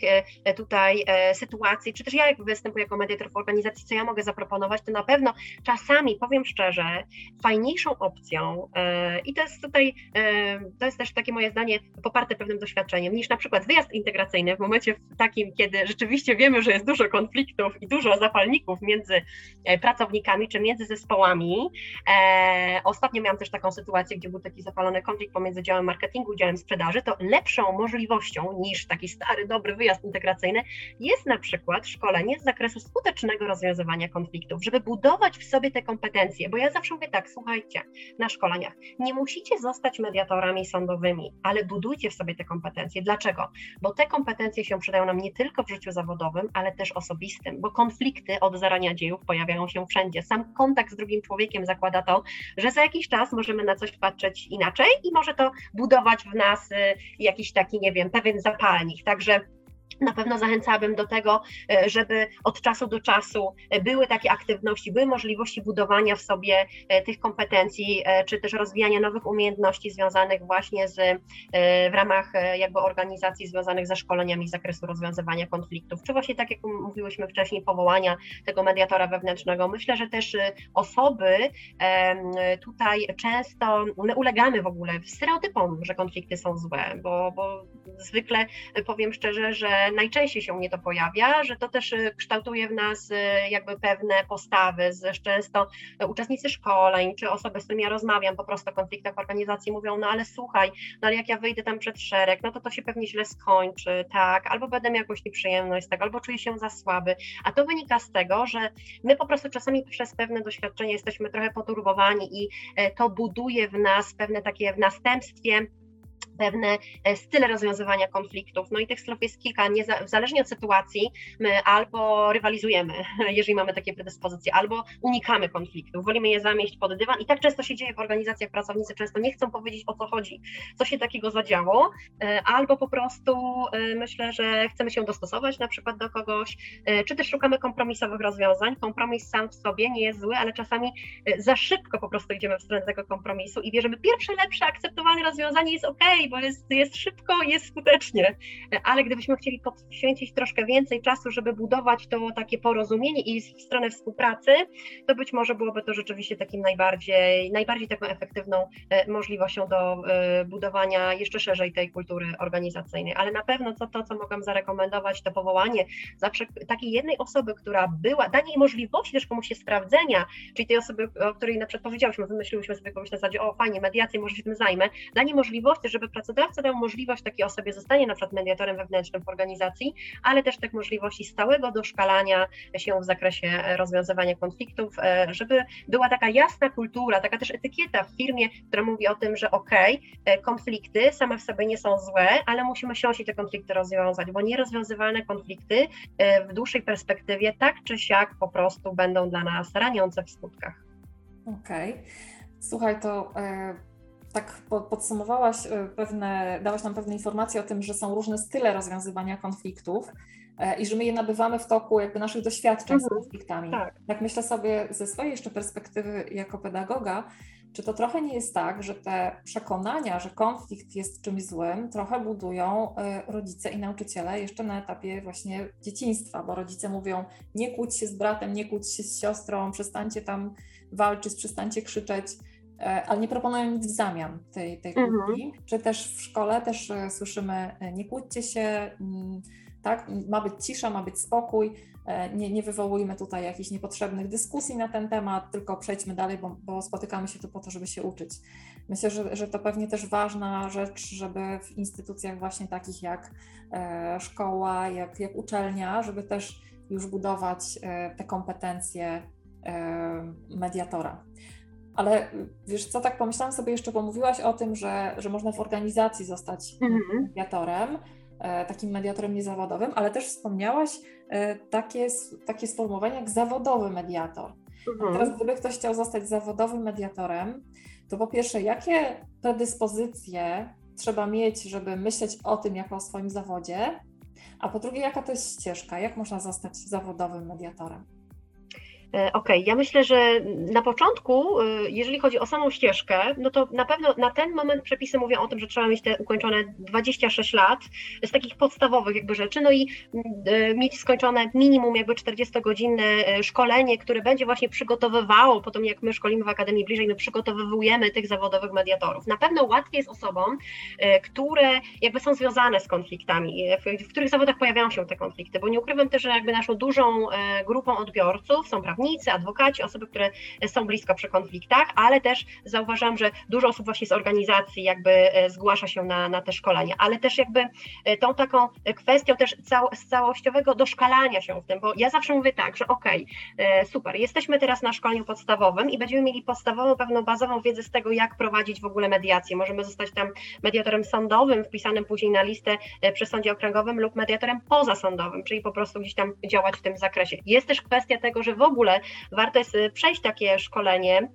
Speaker 2: tutaj sytuacji, czy też ja jak występuję jako mediator w organizacji, co ja mogę zaproponować, to na pewno czasami, powiem szczerze, fajniejszą opcją i to jest tutaj, to jest też takie moje zdanie poparte pewnym doświadczeniem, niż na przykład wyjazd integracyjny w momencie takim, kiedy rzeczywiście wiemy, że jest dużo konfliktów i dużo zapalników między e, pracownikami czy między zespołami. E, ostatnio miałam też taką sytuację, gdzie był taki zapalony konflikt pomiędzy działem marketingu i działem sprzedaży, to lepszą możliwością niż taki stary, dobry wyjazd integracyjny jest na przykład szkolenie z zakresu skutecznego rozwiązywania konfliktów, żeby budować w sobie te kompetencje, bo ja zawsze mówię tak, słuchajcie, na szkoleniach, nie musicie zostać mediatorami sądowymi, ale budujcie w sobie te kompetencje. Dlaczego? Bo te kompetencje się przydają nam nie tylko w życiu zawodowym, ale też osobistym, bo konflikty od zarania dziejów pojawiają się wszędzie. Sam kontakt z drugim człowiekiem zakłada to, że za jakiś czas możemy na coś patrzeć inaczej i może to budować w nas y, jakiś taki, nie wiem, pewien zapalnik. Także na pewno zachęcałabym do tego, e, żeby od czasu do czasu e, były takie aktywności, były możliwości budowania w sobie e, tych kompetencji, czy też rozwijania nowych umiejętności związanych właśnie z, w ramach jakby organizacji związanych ze szkoleniami z zakresu rozwiązywania konfliktów, czy właśnie tak jak mówiłyśmy wcześniej, powołania tego mediatora wewnętrznego. Myślę, że też osoby tutaj często my ulegamy w ogóle stereotypom, że konflikty są złe, bo, bo zwykle powiem szczerze, że najczęściej się u mnie to pojawia, że to też y, kształtuje w nas y, jakby pewne postawy, często uczestnicy szkoleń, czy osoby, z którymi ja rozmawiam po prostu o konfliktach w organizacji mówią, no ale słuchaj, no ale jak ja wyjdę tam przed szereg, no to to się pewnie źle skończy, tak, albo będę miał jakąś nieprzyjemność, tak, albo czuję się za słaby, a to wynika z tego, że my po prostu czasami przez pewne doświadczenie jesteśmy trochę poturbowani i e, to buduje w nas pewne takie w następstwie pewne e, style rozwiązywania konfliktów. No i tych stylów jest kilka, zależnie od sytuacji, my albo rywalizujemy, jeżeli mamy takie predyspozycje, albo unikamy konfliktów, wolimy je zamieść pod dywan i tak często się dzieje w organizacjach, pracownicy często nie chcą powiedzieć o co chodzi, co się takiego zadziało, e, albo po prostu e, myślę, że chcemy się dostosować na przykład do kogoś, czy też szukamy kompromisowych rozwiązań. Kompromis sam w sobie nie jest zły, ale czasami za szybko po prostu idziemy w stronę tego kompromisu i bierzemy pierwsze lepsze, akceptowalne rozwiązanie jest ok, bo jest, jest szybko, jest skutecznie, ale gdybyśmy chcieli poświęcić troszkę więcej czasu, żeby budować to takie porozumienie i w stronę współpracy, to być może byłoby to rzeczywiście takim najbardziej, najbardziej taką efektywną e, możliwością do e, budowania jeszcze szerzej tej kultury organizacyjnej. Ale na pewno to, to co mogłam zarekomendować, to powołanie zawsze takiej jednej osoby, która była, danie możliwości też komuś się sprawdzenia, czyli tej osoby, o której na przykład powiedziałyśmy, wymyśliłyśmy sobie komuś na zasadzie, o fajnie, mediację, może się tym zajmę, danie możliwości, żeby pracodawca dał możliwość takiej osobie zostanie na przykład mediatorem wewnętrznym w organizacji, ale też tak możliwości stałego doszkalania się w zakresie rozwiązywania konfliktów, e, żeby była taka jasna kultura, taka też etykieta w firmie, która mówi o tym, że okej, okay, e, konflikty same w sobie nie są złe, ale musimy siąść i te konflikty rozwiązać, bo nierozwiązywalne konflikty e, w dłuższej perspektywie tak czy siak po prostu będą dla nas raniące w skutkach.
Speaker 1: Okej. Okay. Słuchaj, to e, tak podsumowałaś e, pewne, dałaś nam pewne informacje o tym, że są różne style rozwiązywania konfliktów e, i że my je nabywamy w toku jakby naszych doświadczeń z mhm. konfliktami. Tak. tak myślę sobie ze swojej jeszcze perspektywy jako pedagoga, czy to trochę nie jest tak, że te przekonania, że konflikt jest czymś złym, trochę budują rodzice i nauczyciele jeszcze na etapie właśnie dzieciństwa, bo rodzice mówią: nie kłóć się z bratem, nie kłóć się z siostrą, przestańcie tam walczyć, przestańcie krzyczeć, e, ale nie proponują nic w zamian tej, tej mhm. kłótni. Czy też w szkole też e, słyszymy, e, nie kłóćcie się, mm, tak, ma być cisza, ma być spokój, nie, nie wywołujmy tutaj jakichś niepotrzebnych dyskusji na ten temat, tylko przejdźmy dalej, bo, bo spotykamy się tu po to, żeby się uczyć. Myślę, że, że to pewnie też ważna rzecz, żeby w instytucjach właśnie takich jak e, szkoła, jak, jak uczelnia, żeby też już budować e, te kompetencje mediatora. Ale wiesz co, tak pomyślałam sobie jeszcze, bo mówiłaś o tym, że, że można w organizacji zostać mhm. mediatorem, e, takim mediatorem niezawodowym, ale też wspomniałaś e, takie, takie sformułowanie jak zawodowy mediator. Mhm. Teraz gdyby ktoś chciał zostać zawodowym mediatorem, to po pierwsze, jakie predyspozycje trzeba mieć, żeby myśleć o tym jako o swoim zawodzie, a po drugie, jaka to jest ścieżka, jak można zostać zawodowym mediatorem?
Speaker 2: E, okej, okay. ja myślę, że na początku, e, jeżeli chodzi o samą ścieżkę, no to na pewno na ten moment przepisy mówią o tym, że trzeba mieć te ukończone 26 lat z takich podstawowych jakby rzeczy, no i e, mieć skończone minimum jakby 40-godzinne szkolenie, które będzie właśnie przygotowywało, potem jak my szkolimy w Akademii bliżej, my przygotowujemy tych zawodowych mediatorów. Na pewno łatwiej jest osobom, które jakby są związane z konfliktami, w których zawodach pojawiają się te konflikty, bo nie ukrywam też, że jakby naszą dużą grupą odbiorców są prawnicy, prawnicy, adwokaci, osoby, które są blisko przy konfliktach, ale też zauważam, że dużo osób właśnie z organizacji jakby e, zgłasza się na, na te szkolenia, ale też jakby e, tą taką kwestią też cał, całościowego doszkalania się w tym, bo ja zawsze mówię tak, że okej, okay, e, super, jesteśmy teraz na szkoleniu podstawowym i będziemy mieli podstawową, pewną bazową wiedzę z tego, jak prowadzić w ogóle mediację. Możemy zostać tam mediatorem sądowym, wpisanym później na listę przy sądzie okręgowym lub mediatorem pozasądowym, czyli po prostu gdzieś tam działać w tym zakresie. Jest też kwestia tego, że w ogóle warto jest y, przejść takie szkolenie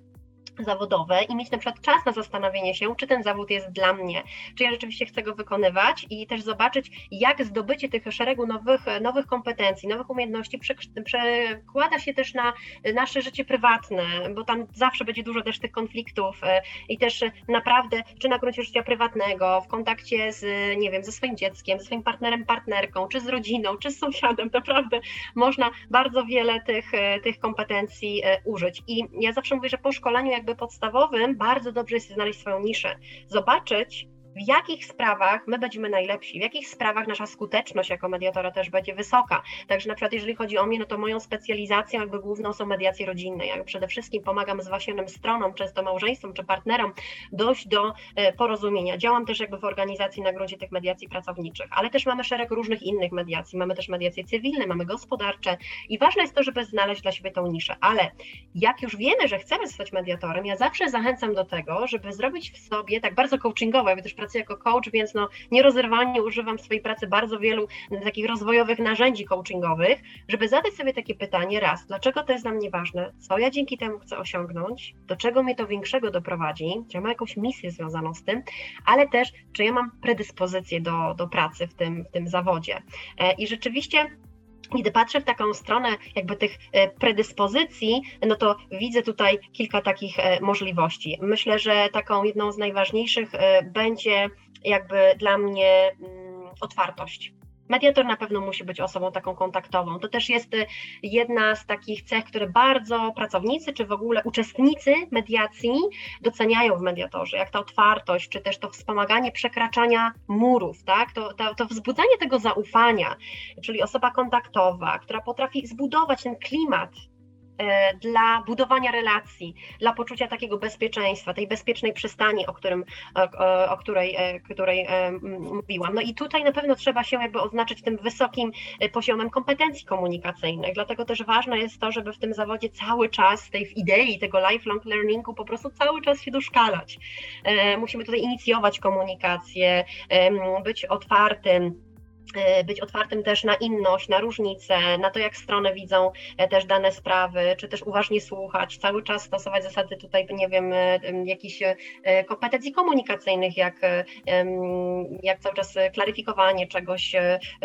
Speaker 2: zawodowe i mieć na przykład czas na zastanowienie się, czy ten zawód jest dla mnie, czy ja rzeczywiście chcę go wykonywać i też zobaczyć, jak zdobycie tych szeregu nowych, nowych kompetencji, nowych umiejętności przekłada się też na nasze życie prywatne, bo tam zawsze będzie dużo też tych konfliktów e, i też naprawdę, czy na gruncie życia prywatnego, w kontakcie z, nie wiem, ze swoim dzieckiem, ze swoim partnerem, partnerką, czy z rodziną, czy z sąsiadem, naprawdę można bardzo wiele tych, e, tych kompetencji e, użyć. I ja zawsze mówię, że po szkoleniu jak jakby podstawowym bardzo dobrze jest znaleźć swoją niszę, zobaczyć, w jakich sprawach my będziemy najlepsi, w jakich sprawach nasza skuteczność jako mediatora też będzie wysoka. Także na przykład jeżeli chodzi o mnie, no to moją specjalizacją jakby główną są mediacje rodzinne. Ja przede wszystkim pomagam zwasionym stronom, często małżeństwom czy partnerom dojść do e, porozumienia. Działam też jakby w organizacji na gruncie tych mediacji pracowniczych, ale też mamy szereg różnych innych mediacji. Mamy też mediacje cywilne, mamy gospodarcze i ważne jest to, żeby znaleźć dla siebie tą niszę. Ale jak już wiemy, że chcemy zostać mediatorem, ja zawsze zachęcam do tego, żeby zrobić w sobie tak bardzo coachingowo, ja też jako coach, więc no nierozerwalnie używam w swojej pracy bardzo wielu takich rozwojowych narzędzi coachingowych, żeby zadać sobie takie pytanie raz, dlaczego to jest dla mnie ważne, co ja dzięki temu chcę osiągnąć, do czego mnie to większego doprowadzi, czy ja mam jakąś misję związaną z tym, ale też, czy ja mam predyspozycję do, do pracy w tym, w tym zawodzie. E, I rzeczywiście gdy patrzę w taką stronę jakby tych e, predyspozycji, no to widzę tutaj kilka takich e, możliwości. Myślę, że taką jedną z najważniejszych będzie jakby dla mnie mm, otwartość. Mediator na pewno musi być osobą taką kontaktową. To też jest jedna z takich cech, które bardzo pracownicy, czy w ogóle uczestnicy mediacji doceniają w mediatorze, jak ta otwartość, czy też to wspomaganie przekraczania murów, tak? to, to, to wzbudzanie tego zaufania, czyli osoba kontaktowa, która potrafi zbudować ten klimat dla budowania relacji, dla poczucia takiego bezpieczeństwa, tej bezpiecznej przystani, o, którym, o, o której, e, której e, mówiłam. No i tutaj na pewno trzeba się jakby oznaczyć tym wysokim poziomem kompetencji komunikacyjnych, dlatego też ważne jest to, żeby w tym zawodzie cały czas, tej idei tego lifelong learningu po prostu cały czas się doszkalać. Musimy tutaj inicjować komunikację, być otwartym, E, być otwartym też na inność, na różnice, na to, jak strony widzą e, też dane sprawy, czy też uważnie słuchać, cały czas stosować zasady tutaj, nie wiem, e, jakichś kompetencji komunikacyjnych, jak, jak cały czas klaryfikowanie czegoś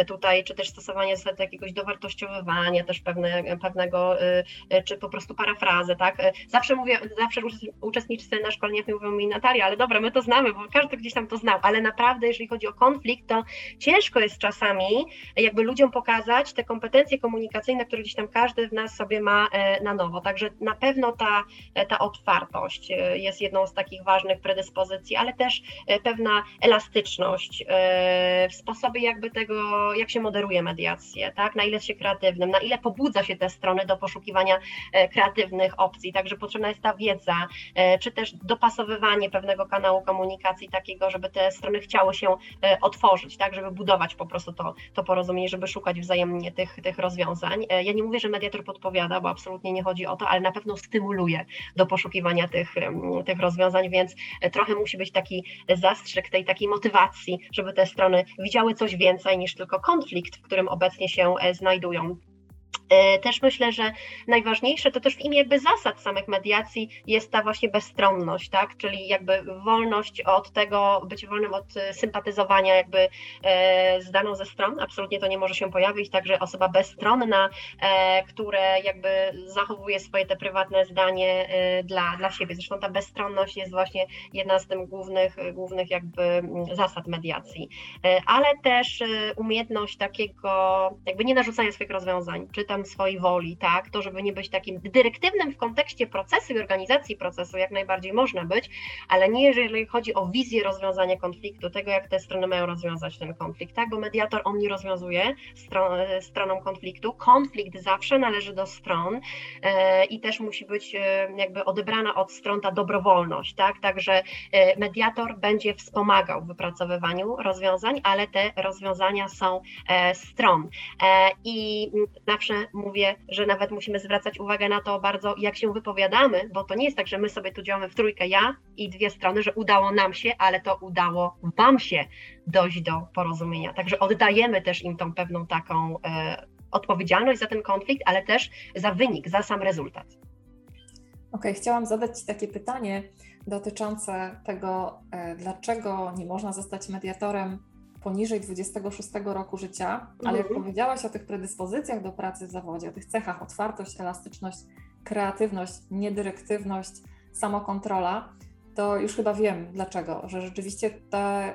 Speaker 2: tutaj, czy też stosowanie zasad jakiegoś dowartościowywania też pewne, pewnego, czy po prostu parafrazy, tak? Zawsze mówię, zawsze uczestnicy na szkoleniach mówią mi Natalia, ale dobra, my to znamy, bo każdy gdzieś tam to znał, ale naprawdę, jeżeli chodzi o konflikt, to ciężko jest czasem czasami jakby ludziom pokazać te kompetencje komunikacyjne, które gdzieś tam każdy w nas sobie ma e, na nowo. Także na pewno ta, e, ta otwartość e, jest jedną z takich ważnych predyspozycji, ale też pewna elastyczność w sposobie jakby tego, jak się moderuje mediację, tak? na ile się kreatywnym, na ile pobudza się te strony do poszukiwania kreatywnych opcji. Także potrzebna jest ta wiedza, czy też dopasowywanie pewnego kanału komunikacji takiego, żeby te strony chciały się otworzyć, tak, żeby budować po prostu prostu to, to porozumienie, żeby szukać wzajemnie tych, tych rozwiązań. E, ja nie mówię, że mediator podpowiada, bo absolutnie nie chodzi o to, ale na pewno stymuluje do poszukiwania tych, tych rozwiązań, więc e, trochę musi być taki zastrzyk tej takiej motywacji, żeby te strony widziały coś więcej niż tylko konflikt, w którym obecnie się e, znajdują. E, też myślę, że najważniejsze to też w imię jakby zasad samych mediacji jest ta właśnie bezstronność, tak? czyli jakby wolność od tego, być wolnym od sympatyzowania jakby e, z daną ze stron, absolutnie to nie może się pojawić, także osoba bezstronna, e, które jakby zachowuje swoje te prywatne zdanie dla, dla siebie. Zresztą ta bezstronność jest właśnie jedna z głównych, głównych jakby mm, zasad mediacji, ale też umiejętność takiego jakby nie narzucania swoich rozwiązań, czy tam swojej woli, tak, to żeby nie być takim dyrektywnym w kontekście procesu i organizacji procesu, jak najbardziej można być, ale nie jeżeli chodzi o wizję rozwiązania konfliktu, tego jak te strony mają rozwiązać ten konflikt, tak, bo mediator on nie rozwiązuje stron, stroną konfliktu, konflikt zawsze należy do stron e, i też musi być e, jakby odebrana od stron ta dobrowolność, tak, także e, mediator będzie wspomagał w wypracowywaniu rozwiązań, ale te rozwiązania są e, stron. E, i zawsze mówię, że nawet musimy zwracać uwagę na to bardzo, jak się wypowiadamy, bo to nie jest tak, że my sobie tu działamy w trójkę, ja i dwie strony, że udało nam się, ale to udało Wam się dojść do porozumienia. Także oddajemy też im tą pewną taką e, odpowiedzialność za ten konflikt, ale też za wynik, za sam rezultat.
Speaker 1: Okej, okay, chciałam zadać Ci takie pytanie dotyczące tego, e, dlaczego nie można zostać mediatorem poniżej 26 roku życia, ale jak mhm. powiedziałaś o tych predyspozycjach do pracy w zawodzie, o tych cechach otwartość, elastyczność, kreatywność, niedyrektywność, samokontrola, to już chyba wiem dlaczego, że rzeczywiście te,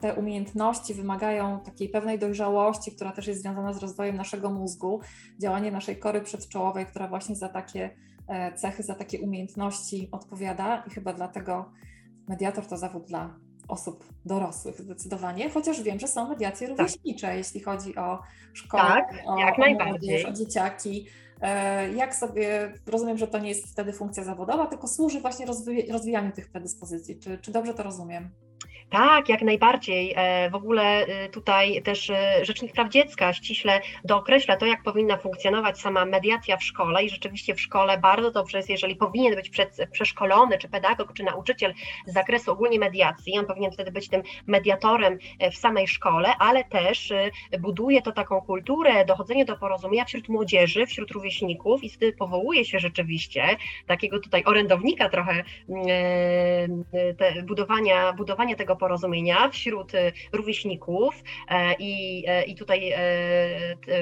Speaker 1: te umiejętności wymagają takiej pewnej dojrzałości, która też jest związana z rozwojem naszego mózgu, działanie naszej kory przedczołowej, która właśnie za takie e, cechy, za takie umiejętności odpowiada i chyba dlatego mediator to zawód dla osób dorosłych zdecydowanie, chociaż wiem, że są mediacje tak. rówieśnicze, tak. jeśli chodzi o szkołę,
Speaker 2: tak, o, jak najbardziej.
Speaker 1: o dzieciaki. E, jak sobie, rozumiem, że to nie jest wtedy funkcja zawodowa, tylko służy właśnie rozwijaniu tych predyspozycji. Czy, czy dobrze to rozumiem?
Speaker 2: Tak, jak najbardziej. E, w ogóle e, tutaj też e, Rzecznik Praw Dziecka ściśle dookreśla to, jak powinna funkcjonować sama mediacja w szkole i rzeczywiście w szkole bardzo dobrze jest, jeżeli powinien być przeszkolony, czy pedagog, czy nauczyciel z zakresu ogólnie mediacji, on powinien wtedy być tym mediatorem w samej szkole, ale też buduje to taką kulturę, dochodzenie do porozumienia wśród młodzieży, wśród rówieśników i wtedy powołuje się rzeczywiście takiego tutaj orędownika trochę te budowania, budowania tego porozumienia wśród rówieśników i, i tutaj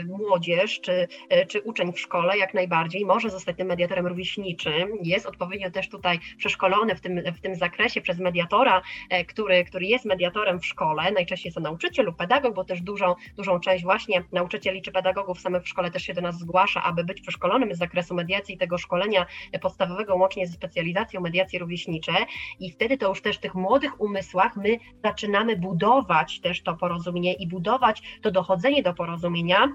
Speaker 2: młodzież czy, czy uczeń w szkole jak najbardziej może zostać tym mediatorem rówieśniczym, jest odpowiednio też tutaj przeszkolony w tym, w tym zakresie przez mediatora, który, który jest mediatorem w szkole, najczęściej jest to nauczyciel lub pedagog, bo też dużą, dużą część właśnie nauczycieli czy pedagogów samych w szkole też się do nas zgłasza, aby być przeszkolonym z zakresu mediacji i tego szkolenia podstawowego łącznie ze specjalizacją mediacji rówieśnicze i wtedy to już też w tych młodych umysłach my zaczynamy budować też to porozumienie i budować to dochodzenie do porozumienia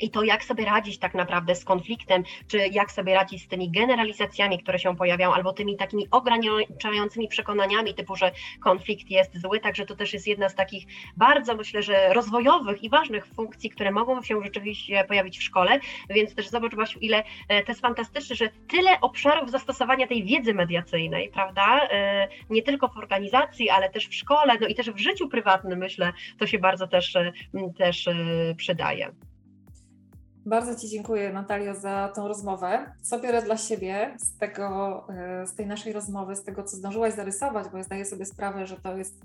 Speaker 2: i to, jak sobie radzić tak naprawdę z konfliktem, czy jak sobie radzić z tymi generalizacjami, które się pojawiają, albo tymi takimi ograniczającymi przekonaniami, typu, że konflikt jest zły. Także to też jest jedna z takich bardzo, myślę, że rozwojowych i ważnych funkcji, które mogą się rzeczywiście pojawić w szkole. Więc też zobacz, Basiu, ile e, to jest fantastyczne, że tyle obszarów zastosowania tej wiedzy mediacyjnej, prawda? E, nie tylko w organizacji, ale też w szkole, no i też w życiu prywatnym, myślę, to się bardzo też, e, też przydaje.
Speaker 1: Bardzo Ci dziękuję, Natalio, za tą rozmowę. Co biorę dla siebie z, tego, e, z tej naszej rozmowy, z tego, co zdążyłaś zarysować, bo ja zdaję sobie sprawę, że to jest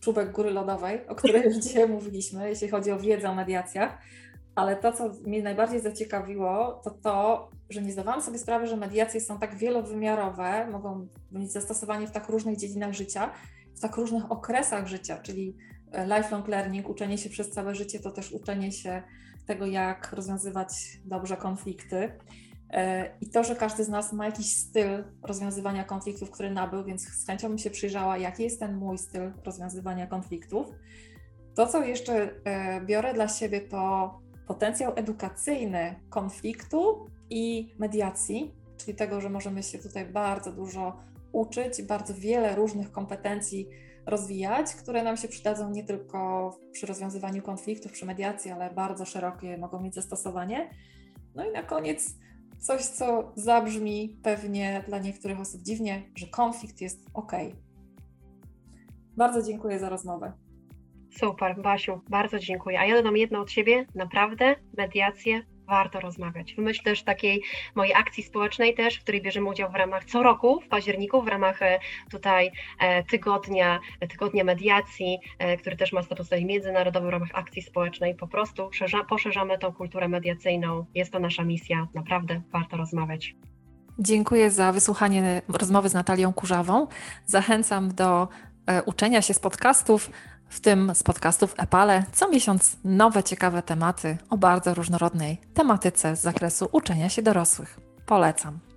Speaker 1: czubek góry lodowej, o której już dzisiaj mówiliśmy, jeśli chodzi o wiedzę o mediacjach. Ale to, co mnie najbardziej zaciekawiło, to to, że nie zdawałam sobie sprawy, że mediacje są tak wielowymiarowe, mogą mieć zastosowanie w tak różnych dziedzinach życia, w tak różnych okresach życia, czyli e, lifelong learning, uczenie się przez całe życie, to też uczenie się tego, jak rozwiązywać dobrze konflikty. E, I to, że każdy z nas ma jakiś styl rozwiązywania konfliktów, który nabył, więc z chęcią bym się przyjrzała, jaki jest ten mój styl rozwiązywania konfliktów. To, co jeszcze e, biorę dla siebie, to potencjał edukacyjny konfliktu i mediacji, czyli tego, że możemy się tutaj bardzo dużo uczyć, bardzo wiele różnych kompetencji rozwijać, które nam się przydadzą nie tylko przy rozwiązywaniu konfliktów, przy mediacji, ale bardzo szerokie mogą mieć zastosowanie. No i na koniec coś, co zabrzmi pewnie dla niektórych osób dziwnie, że konflikt jest ok. Bardzo dziękuję za rozmowę.
Speaker 2: Super, Basiu, bardzo dziękuję. A ja dodam jedno od siebie, naprawdę mediacje warto rozmawiać. W myśl też takiej mojej akcji społecznej też, w której bierzemy udział w ramach co roku w październiku, w ramach e, tutaj e, tygodnia, tygodnia mediacji, e, który też ma status międzynarodowy w ramach akcji społecznej. Po prostu poszerzamy tą kulturę mediacyjną. Jest to nasza misja. Naprawdę warto rozmawiać.
Speaker 1: Dziękuję za wysłuchanie rozmowy z Natalią Kurzawą. Zachęcam do uczenia się z podcastów, w tym z podcastów Epale co miesiąc nowe ciekawe tematy o bardzo różnorodnej tematyce z zakresu uczenia się dorosłych. Polecam.